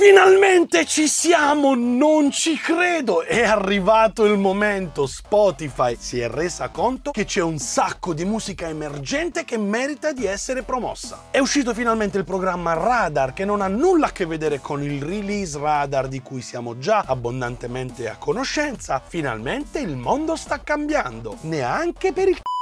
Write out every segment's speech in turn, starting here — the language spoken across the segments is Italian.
Finalmente ci siamo, non ci credo, è arrivato il momento. Spotify si è resa conto che c'è un sacco di musica emergente che merita di essere promossa. È uscito finalmente il programma Radar che non ha nulla a che vedere con il release Radar di cui siamo già abbondantemente a conoscenza. Finalmente il mondo sta cambiando, neanche per il c***o.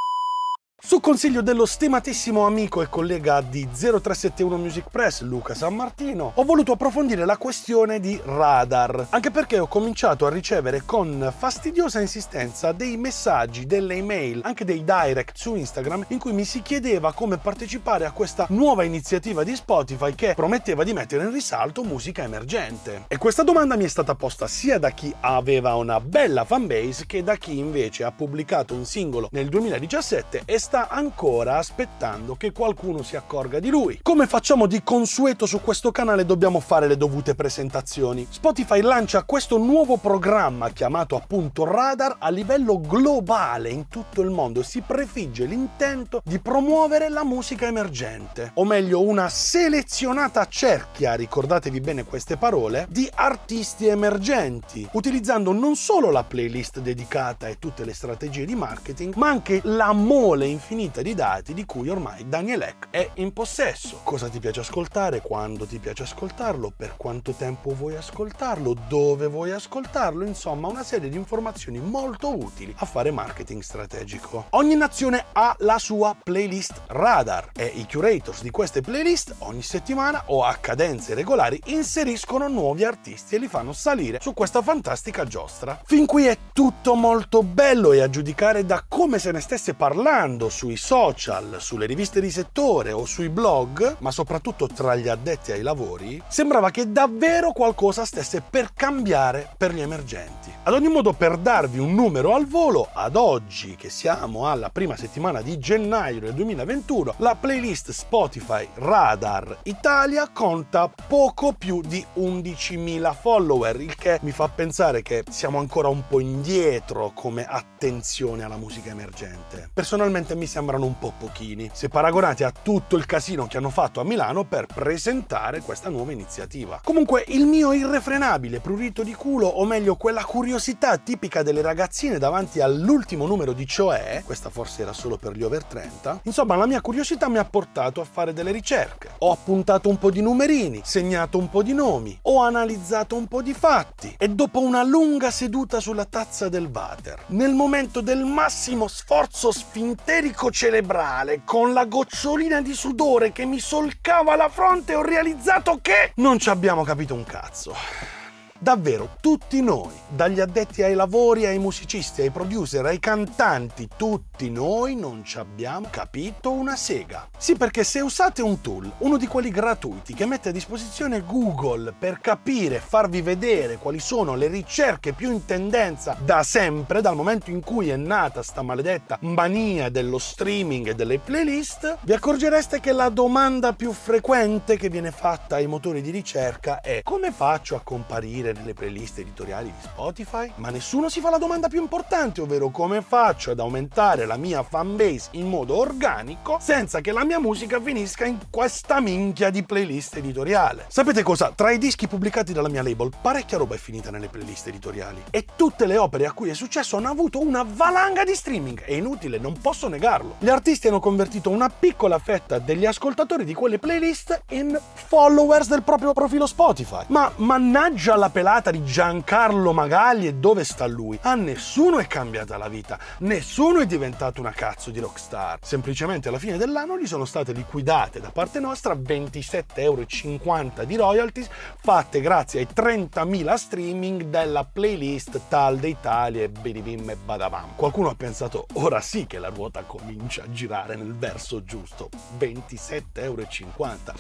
Su consiglio dello stimatissimo amico e collega di 0371 Music Press, Luca San Martino, ho voluto approfondire la questione di radar, anche perché ho cominciato a ricevere con fastidiosa insistenza dei messaggi, delle email, anche dei direct su Instagram in cui mi si chiedeva come partecipare a questa nuova iniziativa di Spotify che prometteva di mettere in risalto musica emergente. E questa domanda mi è stata posta sia da chi aveva una bella fanbase che da chi invece ha pubblicato un singolo nel 2017 e sta ancora aspettando che qualcuno si accorga di lui. Come facciamo di consueto su questo canale dobbiamo fare le dovute presentazioni. Spotify lancia questo nuovo programma chiamato appunto Radar a livello globale in tutto il mondo e si prefigge l'intento di promuovere la musica emergente, o meglio una selezionata cerchia, ricordatevi bene queste parole, di artisti emergenti, utilizzando non solo la playlist dedicata e tutte le strategie di marketing, ma anche la mole infinita di dati di cui ormai Daniel Eck è in possesso. Cosa ti piace ascoltare, quando ti piace ascoltarlo, per quanto tempo vuoi ascoltarlo, dove vuoi ascoltarlo, insomma una serie di informazioni molto utili a fare marketing strategico. Ogni nazione ha la sua playlist radar e i curators di queste playlist ogni settimana o a cadenze regolari inseriscono nuovi artisti e li fanno salire su questa fantastica giostra. Fin qui è tutto molto bello e a giudicare da come se ne stesse parlando sui social, sulle riviste di settore o sui blog, ma soprattutto tra gli addetti ai lavori, sembrava che davvero qualcosa stesse per cambiare per gli emergenti. Ad ogni modo, per darvi un numero al volo, ad oggi che siamo alla prima settimana di gennaio del 2021, la playlist Spotify Radar Italia conta poco più di 11.000 follower, il che mi fa pensare che siamo ancora un po' indietro come attenzione alla musica emergente. Personalmente mi sembrano un po' pochini, se paragonati a tutto il casino che hanno fatto a Milano per presentare questa nuova iniziativa. Comunque il mio irrefrenabile prurito di culo, o meglio quella curiosità tipica delle ragazzine davanti all'ultimo numero di Cioè, questa forse era solo per gli over 30, insomma la mia curiosità mi ha portato a fare delle ricerche. Ho appuntato un po' di numerini, segnato un po' di nomi, ho analizzato un po' di fatti e dopo una lunga seduta sulla tazza del water, nel momento del massimo sforzo sfinterico cerebrale, con la gocciolina di sudore che mi solcava la fronte, ho realizzato che non ci abbiamo capito un cazzo. Davvero, tutti noi, dagli addetti ai lavori, ai musicisti, ai producer, ai cantanti, tutti noi non ci abbiamo capito una sega. Sì, perché se usate un tool, uno di quelli gratuiti che mette a disposizione Google per capire farvi vedere quali sono le ricerche più in tendenza da sempre, dal momento in cui è nata sta maledetta mania dello streaming e delle playlist, vi accorgereste che la domanda più frequente che viene fatta ai motori di ricerca è come faccio a comparire nelle playlist editoriali di Spotify? Ma nessuno si fa la domanda più importante, ovvero come faccio ad aumentare la mia fanbase in modo organico senza che la mia musica finisca in questa minchia di playlist editoriale. Sapete cosa? Tra i dischi pubblicati dalla mia label, parecchia roba è finita nelle playlist editoriali e tutte le opere a cui è successo hanno avuto una valanga di streaming. È inutile, non posso negarlo. Gli artisti hanno convertito una piccola fetta degli ascoltatori di quelle playlist in followers del proprio profilo Spotify. Ma mannaggia la pelata di Giancarlo Magalli e dove sta lui? A nessuno è cambiata la vita, nessuno è diventato una cazzo di rockstar. Semplicemente alla fine dell'anno gli sono state liquidate da parte nostra 27,50 euro di royalties fatte grazie ai 30.000 streaming della playlist Tal dei Tali e Bidibim e Badabam. Qualcuno ha pensato ora sì che la ruota comincia a girare nel verso giusto. 27,50 euro.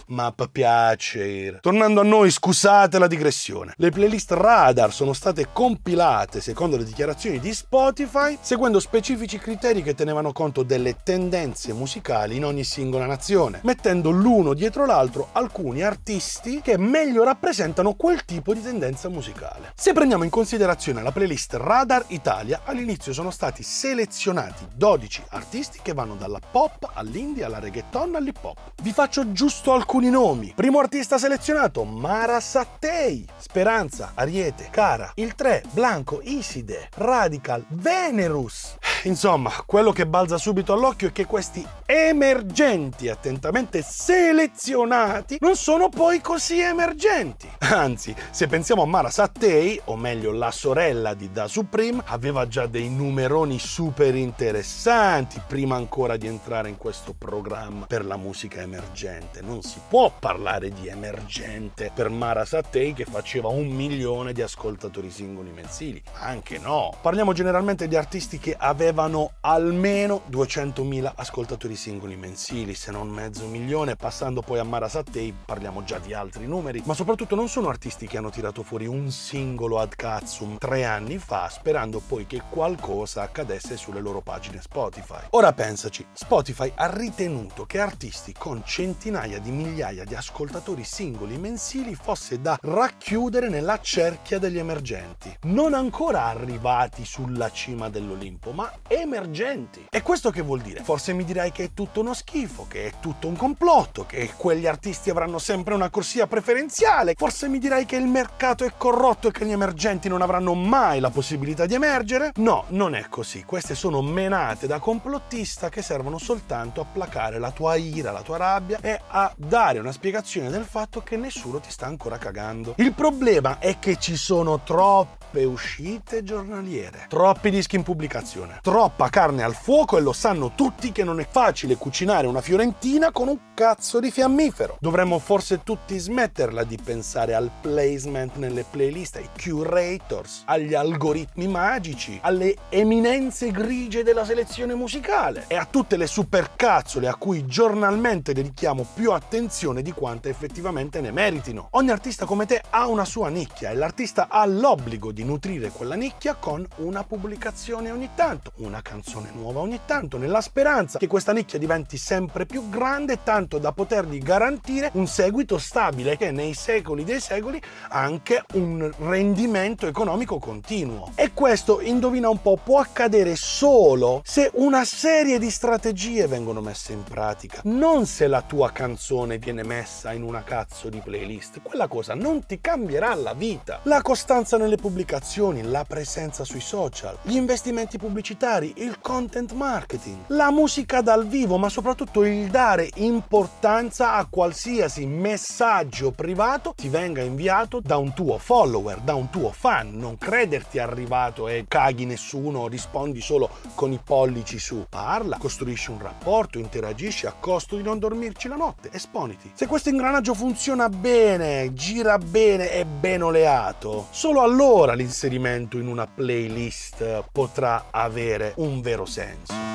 Ma piacere. Tornando a noi, scusate la digressione. Le playlist playlist radar sono state compilate secondo le dichiarazioni di Spotify, seguendo specifici criteri che tenevano conto delle tendenze musicali in ogni singola nazione, mettendo l'uno dietro l'altro alcuni artisti che meglio rappresentano quel tipo di tendenza musicale. Se prendiamo in considerazione la playlist Radar Italia, all'inizio sono stati selezionati 12 artisti che vanno dalla pop all'indie alla reggaeton all'hip hop. Vi faccio giusto alcuni nomi. Primo artista selezionato, Mara Sattei, Speranza, Ariete, Cara, il 3, Blanco, Iside, Radical, Venerus. Insomma, quello che balza subito all'occhio è che questi emergenti, attentamente selezionati, non sono poi così emergenti. Anzi, se pensiamo a Mara Sattei, o meglio la sorella di Da Supreme, aveva già dei numeroni super interessanti prima ancora di entrare in questo programma per la musica emergente. Non si può parlare di emergente per Mara Sattei che faceva un milione di ascoltatori singoli mensili. Anche no. Parliamo generalmente di artisti che avevano almeno 200.000 ascoltatori singoli mensili, se non mezzo milione, passando poi a Mara Sattei parliamo già di altri numeri, ma soprattutto non sono artisti che hanno tirato fuori un singolo ad Katsum tre anni fa, sperando poi che qualcosa accadesse sulle loro pagine Spotify. Ora pensaci, Spotify ha ritenuto che artisti con centinaia di migliaia di ascoltatori singoli mensili fosse da racchiudere nella cerchia degli emergenti, non ancora arrivati sulla cima dell'Olimpo, ma emergenti. E questo che vuol dire? Forse mi dirai che è tutto uno schifo, che è tutto un complotto, che quegli artisti avranno sempre una corsia preferenziale. Forse mi dirai che il mercato è corrotto e che gli emergenti non avranno mai la possibilità di emergere? No, non è così. Queste sono menate da complottista che servono soltanto a placare la tua ira, la tua rabbia e a dare una spiegazione del fatto che nessuno ti sta ancora cagando. Il problema è che ci sono troppe uscite giornaliere, troppi dischi in pubblicazione, troppa carne al fuoco e lo sanno tutti che non è facile cucinare una fiorentina con un cazzo di fiammifero. Dovremmo forse tutti smetterla di pensare al placement nelle playlist, ai curators, agli algoritmi magici, alle eminenze grigie della selezione musicale e a tutte le supercazzole a cui giornalmente dedichiamo più attenzione di quante effettivamente ne meritino. Ogni artista come te ha una sua nicchia e l'artista ha l'obbligo di nutrire quella nicchia con una pubblicazione ogni tanto una canzone nuova ogni tanto, nella speranza che questa nicchia diventi sempre più grande, tanto da potergli garantire un seguito stabile che nei secoli dei secoli anche un rendimento economico continuo. E questo, indovina un po', può accadere solo se una serie di strategie vengono messe in pratica, non se la tua canzone viene messa in una cazzo di playlist. Quella cosa non ti cambierà la vita. La costanza nelle pubblicazioni, la presenza sui social, gli investimenti pubblicitari il content marketing, la musica dal vivo, ma soprattutto il dare importanza a qualsiasi messaggio privato ti venga inviato da un tuo follower, da un tuo fan. Non crederti arrivato e caghi nessuno, rispondi solo con i pollici su. Parla, costruisci un rapporto, interagisci a costo di non dormirci la notte, esponiti. Se questo ingranaggio funziona bene, gira bene, è ben oleato, solo allora l'inserimento in una playlist potrà avere un vero senso.